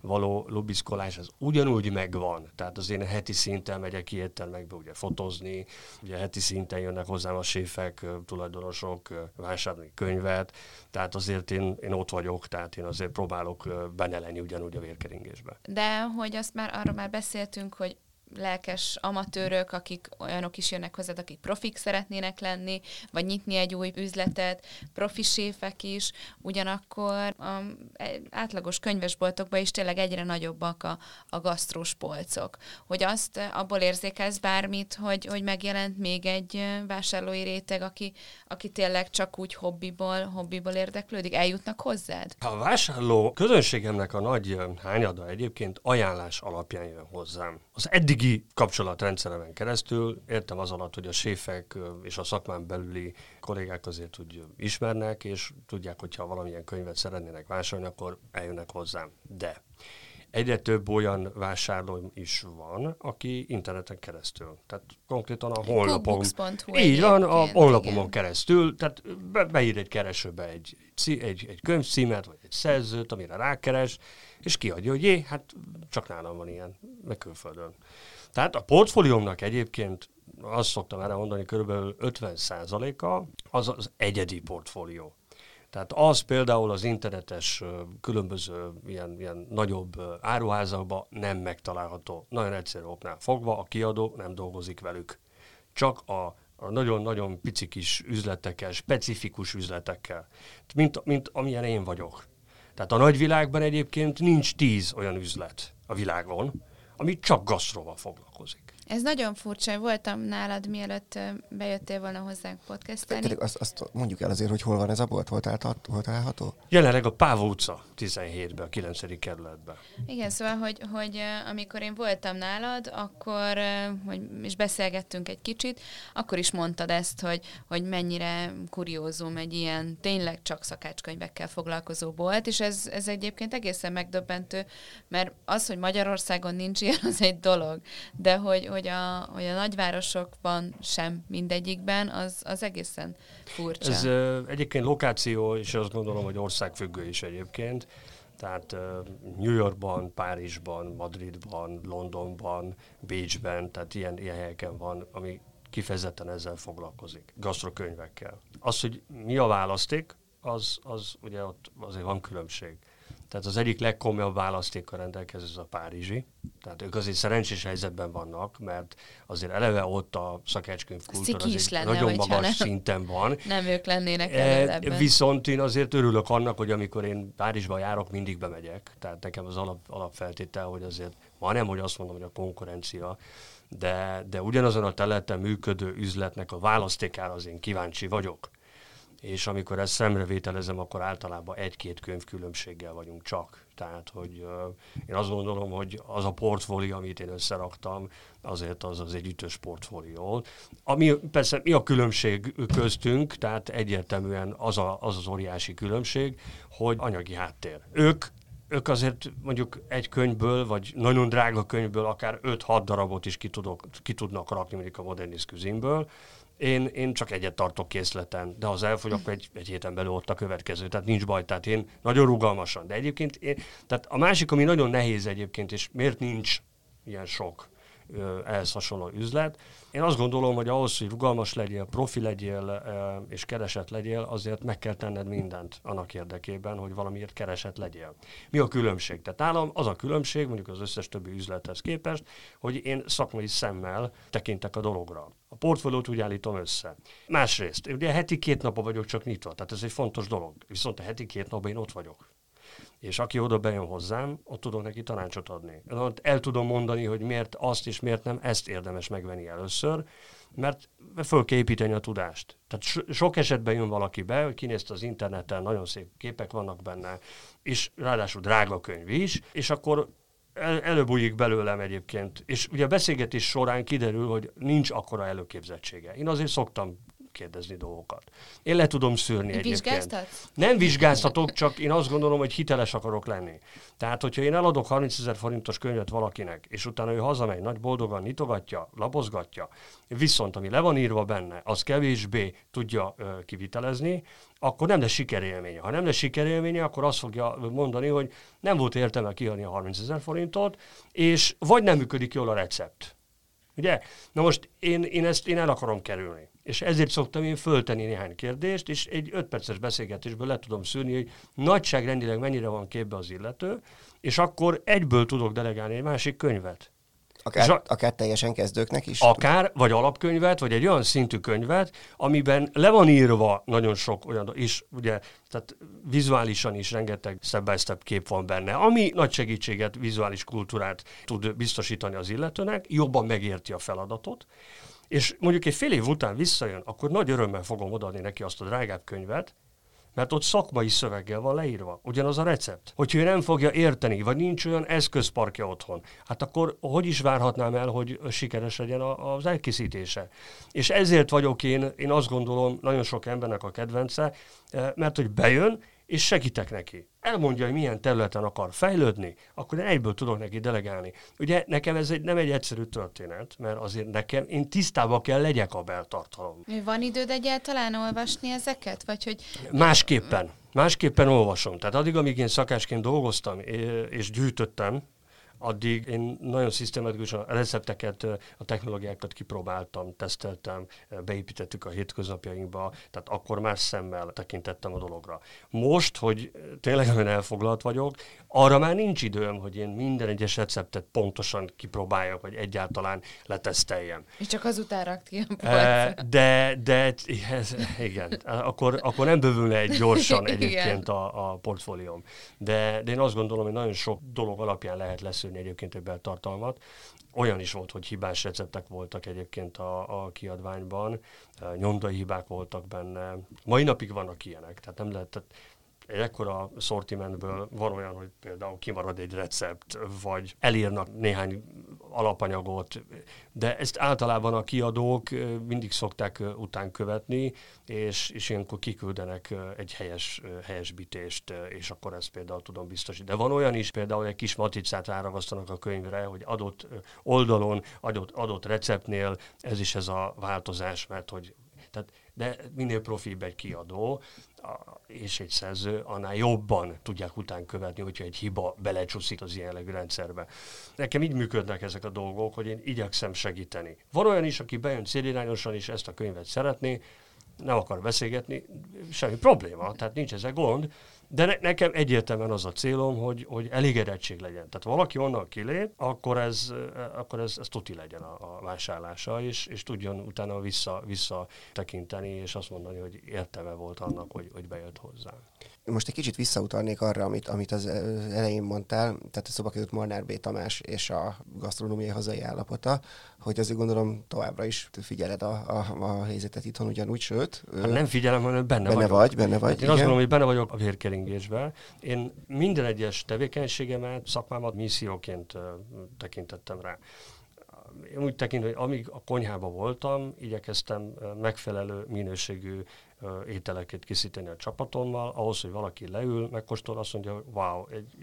való lubiszkolás, ez ugyanúgy megvan. Tehát az én heti szinten megyek ki éttermekbe ugye fotozni, ugye heti szinten jönnek hozzám a séfek, tulajdonosok, vásárolni könyvet, tehát azért én, én ott vagyok, tehát én azért próbálok benne lenni ugyanúgy a vérkeringésbe. De hogy azt már arról már beszéltünk, hogy lelkes amatőrök, akik olyanok is jönnek hozzád, akik profik szeretnének lenni, vagy nyitni egy új üzletet, profi séfek is, ugyanakkor a átlagos könyvesboltokban is tényleg egyre nagyobbak a, a gasztrós polcok. Hogy azt abból érzékelsz bármit, hogy, hogy megjelent még egy vásárlói réteg, aki, aki tényleg csak úgy hobbiból, hobbiból érdeklődik, eljutnak hozzád? A vásárló közönségemnek a nagy hányada egyébként ajánlás alapján jön hozzám. Az eddig eddigi kapcsolatrendszeremen keresztül értem az alatt, hogy a séfek és a szakmán belüli kollégák azért úgy ismernek, és tudják, hogyha valamilyen könyvet szeretnének vásárolni, akkor eljönnek hozzám. De egyre több olyan vásárló is van, aki interneten keresztül. Tehát konkrétan a honlapon. Így van, a honlapomon igen. keresztül, tehát be, beír egy keresőbe egy, egy, egy könyvcímet, vagy egy szerzőt, amire rákeres, és kiadja, hogy jé, hát csak nálam van ilyen, meg külföldön. Tehát a portfóliómnak egyébként azt szoktam erre mondani, kb. 50%-a az az egyedi portfólió. Tehát az például az internetes különböző ilyen, ilyen nagyobb áruházakban nem megtalálható. Nagyon egyszerű oknál fogva, a kiadó nem dolgozik velük. Csak a a nagyon-nagyon pici kis üzletekkel, specifikus üzletekkel, mint, mint amilyen én vagyok. Tehát a nagyvilágban egyébként nincs tíz olyan üzlet a világon, ami csak gasztróval foglalkozik. Ez nagyon furcsa. Voltam nálad, mielőtt bejöttél volna hozzánk podcastelni. Tényleg azt, azt mondjuk el azért, hogy hol van ez a bolt, hol található? Jelenleg a Pávó utca 17-ben, a 9. kerületben. Igen, szóval, hogy, hogy amikor én voltam nálad, akkor, hogy is beszélgettünk egy kicsit, akkor is mondtad ezt, hogy, hogy mennyire kuriózum egy ilyen tényleg csak szakácskönyvekkel foglalkozó bolt, és ez, ez egyébként egészen megdöbbentő, mert az, hogy Magyarországon nincs ilyen, az egy dolog, de hogy, hogy a, hogy a nagyvárosokban sem mindegyikben, az, az egészen furcsa. Ez uh, egyébként lokáció, és azt gondolom, hogy országfüggő is egyébként. Tehát New Yorkban, Párizsban, Madridban, Londonban, Bécsben, tehát ilyen, ilyen helyeken van, ami kifejezetten ezzel foglalkozik, gasztrokönyvekkel. Az, hogy mi a választék, az, az ugye ott azért van különbség. Tehát az egyik legkomolyabb választékkal rendelkező az a párizsi. Tehát ők azért szerencsés helyzetben vannak, mert azért eleve ott a szakácskönyv kultúra lenne, nagyon magas nem, szinten van. Nem ők lennének e, Viszont én azért örülök annak, hogy amikor én Párizsba járok, mindig bemegyek. Tehát nekem az alap, alapfeltétel, hogy azért ma nem, hogy azt mondom, hogy a konkurencia, de, de ugyanazon a területen működő üzletnek a választékára az én kíváncsi vagyok. És amikor ezt szemrevételezem, akkor általában egy-két könyv különbséggel vagyunk csak. Tehát, hogy én azt gondolom, hogy az a portfólió, amit én összeraktam, azért az az egy ütős portfólió. Ami, persze mi a különbség köztünk, tehát egyértelműen az, a, az az óriási különbség, hogy anyagi háttér. Ők ők azért mondjuk egy könyvből, vagy nagyon drága könyvből akár 5-6 darabot is ki, tudok, ki tudnak rakni mondjuk a Modernist Cuisine-ből. Én, én csak egyet tartok készleten, de az elfogy, akkor egy, egy héten belül ott a következő, tehát nincs baj, tehát én nagyon rugalmasan. De egyébként, én, tehát a másik, ami nagyon nehéz egyébként, és miért nincs ilyen sok ehhez hasonló üzlet. Én azt gondolom, hogy ahhoz, hogy rugalmas legyél, profi legyél és kereset legyél, azért meg kell tenned mindent annak érdekében, hogy valamiért kereset legyél. Mi a különbség? Tehát nálam az a különbség, mondjuk az összes többi üzlethez képest, hogy én szakmai szemmel tekintek a dologra. A portfóliót úgy állítom össze. Másrészt, ugye heti két napban vagyok csak nyitva, tehát ez egy fontos dolog. Viszont a heti két napban én ott vagyok és aki oda bejön hozzám, ott tudok neki tanácsot adni. El tudom mondani, hogy miért azt és miért nem ezt érdemes megvenni először, mert föl kell építeni a tudást. Tehát sok esetben jön valaki be, hogy kinézte az interneten, nagyon szép képek vannak benne, és ráadásul drága könyv is, és akkor el, előbújik belőlem egyébként. És ugye a beszélgetés során kiderül, hogy nincs akkora előképzettsége. Én azért szoktam kérdezni dolgokat. Én le tudom szűrni egyébként. Nem vizsgáztatok, csak én azt gondolom, hogy hiteles akarok lenni. Tehát, hogyha én eladok 30 ezer forintos könyvet valakinek, és utána ő hazamegy, nagy boldogan nyitogatja, lapozgatja, viszont ami le van írva benne, az kevésbé tudja ö, kivitelezni, akkor nem lesz sikerélménye. Ha nem lesz sikerélménye, akkor azt fogja mondani, hogy nem volt értelme kiadni a 30 ezer forintot, és vagy nem működik jól a recept. Ugye? Na most én, én ezt én el akarom kerülni és ezért szoktam én föltenni néhány kérdést, és egy öt perces beszélgetésből le tudom szűrni, hogy nagyságrendileg mennyire van képbe az illető, és akkor egyből tudok delegálni egy másik könyvet. Akár, a, akár teljesen kezdőknek is? Akár, vagy alapkönyvet, vagy egy olyan szintű könyvet, amiben le van írva nagyon sok olyan, és ugye, tehát vizuálisan is rengeteg step by step kép van benne, ami nagy segítséget, vizuális kultúrát tud biztosítani az illetőnek, jobban megérti a feladatot, és mondjuk egy fél év után visszajön, akkor nagy örömmel fogom odaadni neki azt a drágább könyvet, mert ott szakmai szöveggel van leírva, ugyanaz a recept. Hogyha ő nem fogja érteni, vagy nincs olyan eszközparkja otthon, hát akkor hogy is várhatnám el, hogy sikeres legyen az elkészítése. És ezért vagyok én, én azt gondolom, nagyon sok embernek a kedvence, eh, mert hogy bejön, és segítek neki. Elmondja, hogy milyen területen akar fejlődni, akkor egyből tudok neki delegálni. Ugye nekem ez egy, nem egy egyszerű történet, mert azért nekem, én tisztában kell legyek a beltartalom. Van időd egyáltalán olvasni ezeket? Vagy hogy... Másképpen. Másképpen olvasom. Tehát addig, amíg én szakásként dolgoztam és gyűjtöttem, addig én nagyon szisztematikusan a recepteket, a technológiákat kipróbáltam, teszteltem, beépítettük a hétköznapjainkba, tehát akkor más szemmel tekintettem a dologra. Most, hogy tényleg nagyon elfoglalt vagyok, arra már nincs időm, hogy én minden egyes receptet pontosan kipróbáljak, vagy egyáltalán leteszteljem. És csak azután rakt ki a De, de ez, igen, akkor, akkor nem bővülne egy gyorsan egyébként a, a portfólióm. De, de én azt gondolom, hogy nagyon sok dolog alapján lehet leszűrni egyébként egy beltartalmat. Olyan is volt, hogy hibás receptek voltak egyébként a, a kiadványban, nyomdai hibák voltak benne. Mai napig vannak ilyenek, tehát nem lehet, tehát egy ekkora szortimentből van olyan, hogy például kimarad egy recept, vagy elírnak néhány alapanyagot, de ezt általában a kiadók mindig szokták után követni, és, és ilyenkor kiküldenek egy helyes helyesbítést, és akkor ezt például tudom biztosítani. De van olyan is, például egy kis matricát ráragasztanak a könyvre, hogy adott oldalon, adott, adott receptnél ez is ez a változás, mert hogy tehát, de minél profibb egy kiadó, és egy szerző, annál jobban tudják után követni, hogyha egy hiba belecsúszik az ilyen rendszerbe. Nekem így működnek ezek a dolgok, hogy én igyekszem segíteni. Van olyan is, aki bejön célirányosan is ezt a könyvet szeretné, nem akar beszélgetni, semmi probléma, tehát nincs ezzel gond, De ne, nekem egyértelműen az a célom, hogy, hogy elégedettség legyen. Tehát valaki onnan kilép, akkor ez, akkor ez, ez tuti legyen a, a vásárlása, és, és tudjon utána vissza, vissza tekinteni, és azt mondani, hogy érteve volt annak, hogy, hogy bejött hozzá. Most egy kicsit visszautalnék arra, amit, amit az elején mondtál, tehát a szoba került Molnár B. Tamás és a gasztronómiai hazai állapota, hogy azért gondolom továbbra is figyeled a, a, a helyzetet itthon ugyanúgy, sőt... Hát nem figyelem, hanem benne, benne vagyok. vagy. Benne vagy, hát én igen. azt gondolom, hogy benne vagyok a vérkeringésben. Én minden egyes tevékenységemet, szakmámat misszióként tekintettem rá én úgy tekintem, hogy amíg a konyhában voltam, igyekeztem megfelelő minőségű ételeket készíteni a csapatommal, ahhoz, hogy valaki leül, megkóstol, azt mondja, wow, egy,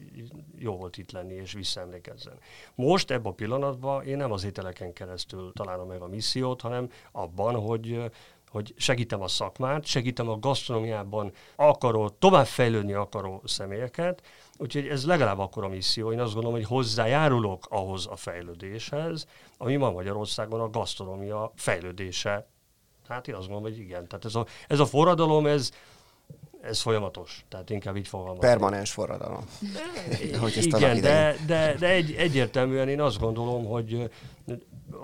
jó volt itt lenni, és visszaemlékezzen. Most ebben a pillanatban én nem az ételeken keresztül találom meg a missziót, hanem abban, hogy hogy segítem a szakmát, segítem a gasztronómiában akaró, továbbfejlődni akaró személyeket, úgyhogy ez legalább akkor a misszió. Én azt gondolom, hogy hozzájárulok ahhoz a fejlődéshez, ami ma Magyarországon a gasztronómia fejlődése Hát én azt gondolom, hogy igen. Tehát ez a, ez a forradalom, ez, ez folyamatos. Tehát inkább így fogalmazom. Permanens forradalom. hogy ezt igen, de, de, de egy, egyértelműen én azt gondolom, hogy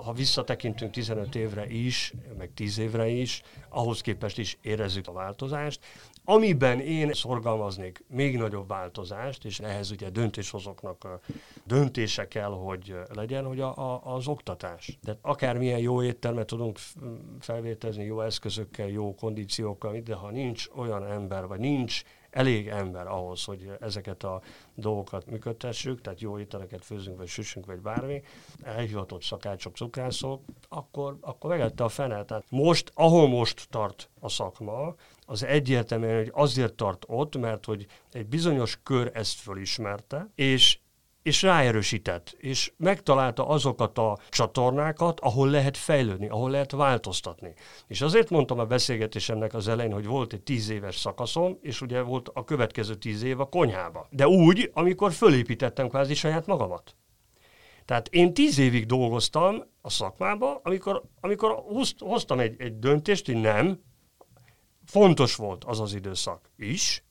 ha visszatekintünk 15 évre is, meg 10 évre is, ahhoz képest is érezzük a változást. Amiben én szorgalmaznék még nagyobb változást, és ehhez ugye döntéshozóknak döntése kell, hogy legyen, hogy a, a, az oktatás. De akármilyen jó éttermet tudunk felvételezni, jó eszközökkel, jó kondíciókkal, de ha nincs olyan ember, vagy nincs elég ember ahhoz, hogy ezeket a dolgokat működtessük, tehát jó ételeket főzünk, vagy süssünk, vagy bármi, elhivatott szakácsok, cukrászok, akkor, akkor megette a fene. Tehát most, ahol most tart a szakma, az egyértelműen, hogy azért tart ott, mert hogy egy bizonyos kör ezt fölismerte, és és ráerősített, és megtalálta azokat a csatornákat, ahol lehet fejlődni, ahol lehet változtatni. És azért mondtam a beszélgetésemnek az elején, hogy volt egy tíz éves szakaszom, és ugye volt a következő tíz év a konyhába. De úgy, amikor fölépítettem kvázi saját magamat. Tehát én tíz évig dolgoztam a szakmába, amikor, amikor hoztam egy, egy döntést, hogy nem, fontos volt az az időszak is,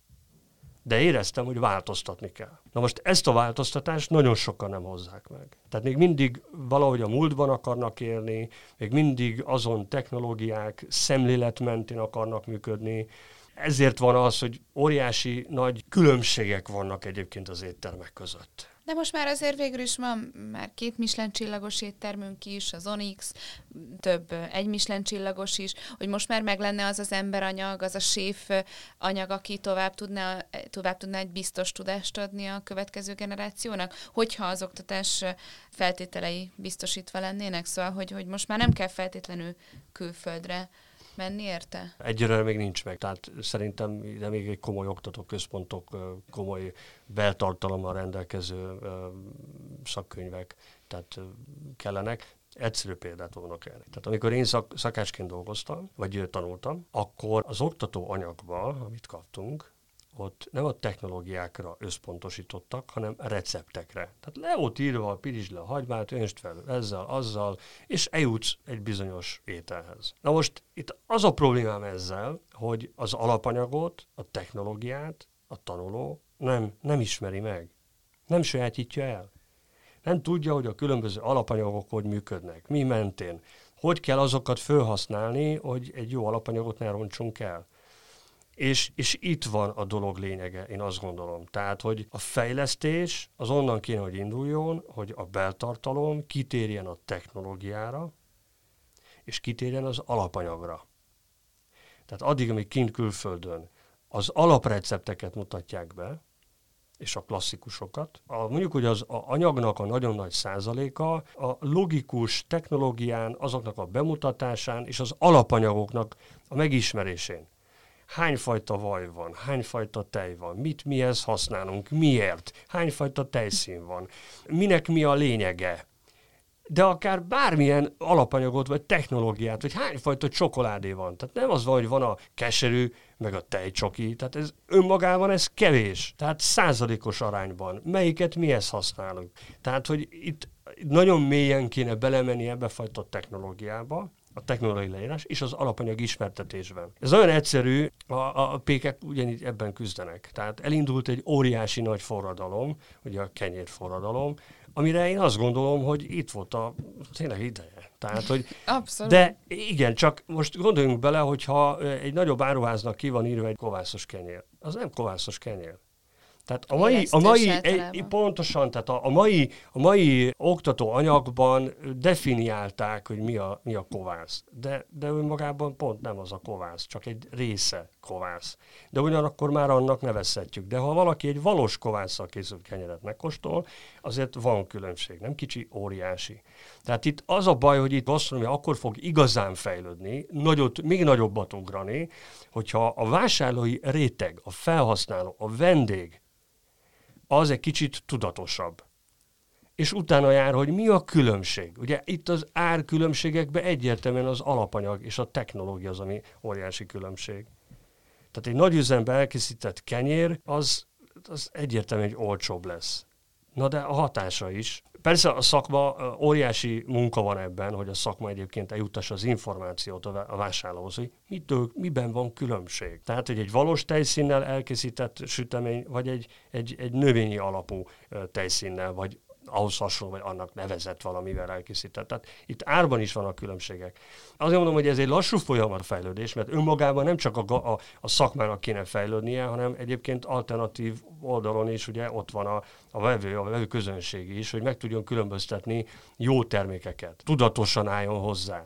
de éreztem, hogy változtatni kell. Na most ezt a változtatást nagyon sokan nem hozzák meg. Tehát még mindig valahogy a múltban akarnak élni, még mindig azon technológiák szemlélet mentén akarnak működni, ezért van az, hogy óriási nagy különbségek vannak egyébként az éttermek között. De most már azért végül is van már két Michelin csillagos éttermünk is, az Onyx, több egy Michelin csillagos is, hogy most már meg lenne az az emberanyag, az a séf anyag, aki tovább tudná, tovább tudná egy biztos tudást adni a következő generációnak, hogyha az oktatás feltételei biztosítva lennének, szóval, hogy, hogy most már nem kell feltétlenül külföldre menni érte? Egyre még nincs meg, tehát szerintem de még egy komoly oktatóközpontok, komoly beltartalommal rendelkező szakkönyvek tehát kellenek. Egyszerű példát vonok erre. Tehát amikor én szak, szakácsként dolgoztam, vagy tanultam, akkor az oktató anyagban, amit kaptunk, ott nem a technológiákra összpontosítottak, hanem receptekre. Tehát le volt írva, a pirizsd le a hagymát, önst fel ezzel, azzal, és eljutsz egy bizonyos ételhez. Na most itt az a problémám ezzel, hogy az alapanyagot, a technológiát a tanuló nem, nem ismeri meg. Nem sajátítja el. Nem tudja, hogy a különböző alapanyagok hogy működnek, mi mentén, hogy kell azokat felhasználni, hogy egy jó alapanyagot ne roncsunk el. És, és itt van a dolog lényege, én azt gondolom. Tehát, hogy a fejlesztés az onnan kéne, hogy induljon, hogy a beltartalom kitérjen a technológiára, és kitérjen az alapanyagra. Tehát addig, amíg kint külföldön az alaprecepteket mutatják be, és a klasszikusokat. A, mondjuk, hogy az a anyagnak a nagyon nagy százaléka a logikus technológián, azoknak a bemutatásán és az alapanyagoknak a megismerésén hányfajta vaj van, hányfajta tej van, mit mihez használunk, miért, hányfajta tejszín van, minek mi a lényege, de akár bármilyen alapanyagot, vagy technológiát, vagy hányfajta csokoládé van. Tehát nem az van, hogy van a keserű, meg a tejcsoki, tehát ez önmagában ez kevés, tehát százalékos arányban. Melyiket mihez használunk? Tehát, hogy itt nagyon mélyen kéne belemenni ebbe fajta technológiába, a technológiai leírás és az alapanyag ismertetésben. Ez nagyon egyszerű, a, a pékek ugyanígy ebben küzdenek. Tehát elindult egy óriási nagy forradalom, ugye a kenyér forradalom, amire én azt gondolom, hogy itt volt a tényleg ideje. Tehát, hogy Abszolút. De igen, csak most gondoljunk bele, hogyha egy nagyobb áruháznak ki van írva egy kovászos kenyér. Az nem kovászos kenyér. Tehát a mai, a mai egy, pontosan, tehát a, a, mai, a mai oktató anyagban definiálták, hogy mi a, mi a kovász. De, de önmagában pont nem az a kovász, csak egy része kovász. De ugyanakkor már annak nevezhetjük. De ha valaki egy valós kovásszal készült kenyeret megkóstol, azért van különbség. Nem kicsi, óriási. Tehát itt az a baj, hogy itt gasztronómia akkor fog igazán fejlődni, nagyot, még nagyobbat ugrani, hogyha a vásárlói réteg, a felhasználó, a vendég az egy kicsit tudatosabb. És utána jár, hogy mi a különbség. Ugye itt az árkülönbségekben egyértelműen az alapanyag és a technológia az, ami óriási különbség. Tehát egy nagy üzemben elkészített kenyér, az, az egyértelműen egy olcsóbb lesz. Na de a hatása is. Persze a szakma, óriási munka van ebben, hogy a szakma egyébként eljutassa az információt a vásárlóhoz, hogy mitől, miben van különbség. Tehát, hogy egy valós tejszínnel elkészített sütemény, vagy egy, egy, egy növényi alapú tejszínnel, vagy ahhoz hasonló, vagy annak nevezett valamivel elkészített. Tehát itt árban is vannak különbségek. Azért mondom, hogy ez egy lassú folyamat fejlődés, mert önmagában nem csak a, a, a szakmának kéne fejlődnie, hanem egyébként alternatív oldalon is ugye ott van a, a vevő, a vevő közönség is, hogy meg tudjon különböztetni jó termékeket. Tudatosan álljon hozzá.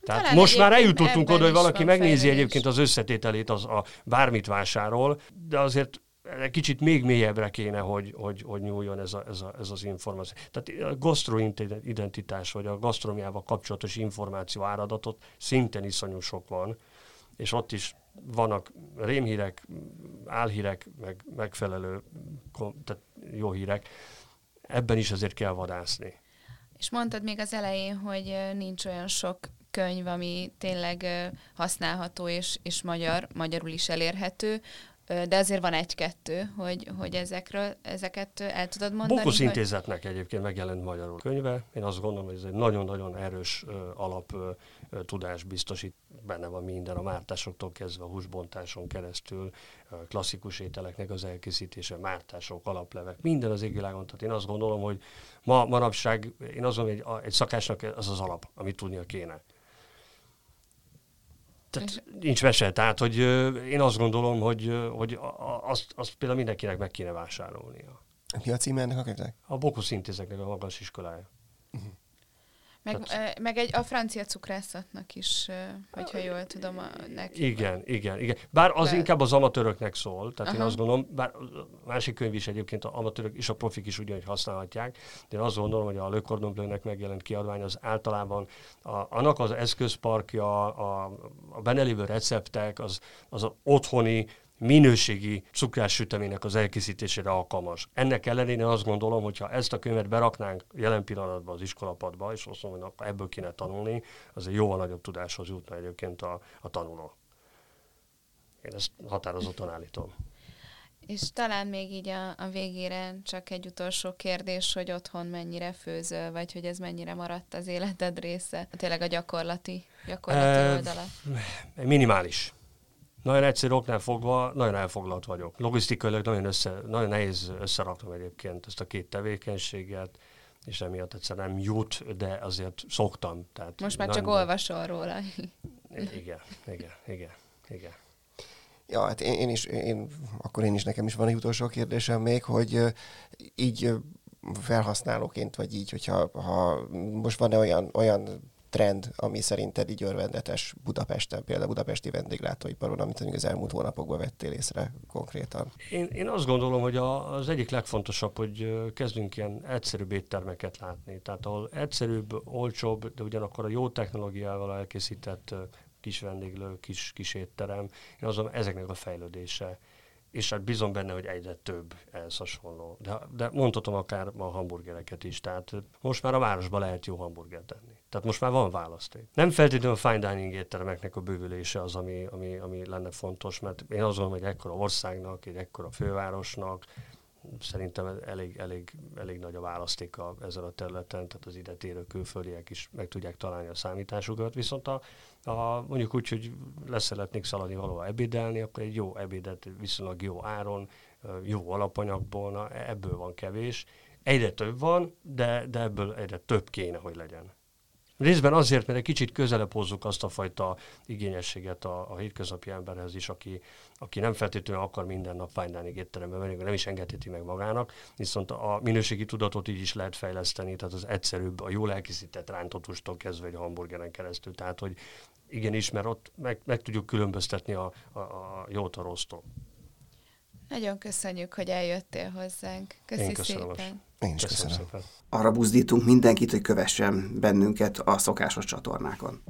Tehát Talán most már eljutottunk oda, hogy valaki megnézi fejlődés. egyébként az összetételét, az a bármit vásárol, de azért kicsit még mélyebbre kéne, hogy, hogy, hogy nyúljon ez, a, ez, a, ez az információ. Tehát a gasztroidentitás, vagy a gasztromiával kapcsolatos információ áradatot szintén iszonyú sok van, és ott is vannak rémhírek, álhírek, meg megfelelő tehát jó hírek. Ebben is azért kell vadászni. És mondtad még az elején, hogy nincs olyan sok könyv, ami tényleg használható és, és magyar, magyarul is elérhető de azért van egy-kettő, hogy, hogy ezekről, ezeket el tudod mondani. Bokusz intézetnek hogy... egyébként megjelent magyarul könyve. Én azt gondolom, hogy ez egy nagyon-nagyon erős alap tudás biztosít. Benne van minden, a mártásoktól kezdve a húsbontáson keresztül, klasszikus ételeknek az elkészítése, mártások, alaplevek, minden az égvilágon. Tehát én azt gondolom, hogy ma manapság, én azt gondolom, hogy egy szakásnak az az alap, amit tudnia kéne. Tehát nincs mese. Tehát, hogy én azt gondolom, hogy, hogy azt, azt például mindenkinek meg kéne vásárolnia. Mi a címe ennek a könyvnek? A Bokusz intézeknek a magas iskolája. Uh-huh. Meg, Tehát... meg egy, a francia cukrászatnak is, hogyha jól tudom, a, neki. Igen, igen, igen. Bár az De... inkább az amatőröknek szól, tehát Aha. én azt gondolom, bár a másik könyv is egyébként a amatőrök és a profik is ugyanúgy használhatják, de én azt gondolom, hogy a Le Cordon Bleu-nek megjelent kiadvány az általában a, annak az eszközparkja, a, a benne lévő receptek, az, az a otthoni minőségi cukrássüteménynek az elkészítésére alkalmas. Ennek ellenére azt gondolom, hogy ha ezt a könyvet beraknánk jelen pillanatban az iskolapadba, és azt mondom, hogy ebből kéne tanulni, az egy jóval nagyobb tudáshoz jutna egyébként a, a tanuló. Én ezt határozottan állítom. És talán még így a, a végére csak egy utolsó kérdés, hogy otthon mennyire főzöl, vagy hogy ez mennyire maradt az életed része, tényleg a gyakorlati, gyakorlati e, oldala? Minimális. Nagyon egyszerű oknál fogva, nagyon elfoglalt vagyok. Logisztikailag nagyon, össze, nagyon nehéz összeraknom egyébként ezt a két tevékenységet, és emiatt egyszer nem jut, de azért szoktam. Tehát Most már csak olvasol róla. Igen, igen, igen, igen. Ja, hát én, én is, én, akkor én is nekem is van egy utolsó kérdésem még, hogy így felhasználóként, vagy így, hogyha ha most van-e olyan, olyan trend, ami szerinted így örvendetes Budapesten, például budapesti vendéglátóiparon, amit az elmúlt hónapokban vettél észre konkrétan? Én, én azt gondolom, hogy a, az egyik legfontosabb, hogy kezdünk ilyen egyszerűbb éttermeket látni. Tehát ahol egyszerűbb, olcsóbb, de ugyanakkor a jó technológiával elkészített kis vendéglő, kis, kis étterem, én azon ezeknek a fejlődése és hát bízom benne, hogy egyre több ehhez hasonló. De, de mondhatom akár a hamburgereket is, tehát most már a városban lehet jó hamburgert tenni. Tehát most már van választék. Nem feltétlenül a fine dining étteremeknek a bővülése az, ami, ami, ami lenne fontos, mert én azt gondolom, hogy ekkora országnak, egy ekkora fővárosnak szerintem elég, elég, elég nagy a választéka ezen a területen, tehát az ide térő külföldiek is meg tudják találni a számításukat, viszont a, a, mondjuk úgy, hogy leszeretnék szaladni valahol ebédelni, akkor egy jó ebédet viszonylag jó áron, jó alapanyagból, na, ebből van kevés. Egyre több van, de, de ebből egyre több kéne, hogy legyen. Részben azért, mert egy kicsit közelebb hozzuk azt a fajta igényességet a, a hétköznapi emberhez is, aki, aki nem feltétlenül akar minden nap fine dining étterembe menni, nem is engedheti meg magának, viszont a minőségi tudatot így is lehet fejleszteni, tehát az egyszerűbb, a jól elkészített rántottustól kezdve egy hamburgeren keresztül, tehát hogy igenis, mert ott meg, meg tudjuk különböztetni a, a, a jót a rossztól. Nagyon köszönjük, hogy eljöttél hozzánk. Köszi Én köszönöm. szépen. Én is köszönöm. köszönöm. Arra buzdítunk mindenkit, hogy kövessen bennünket a szokásos csatornákon.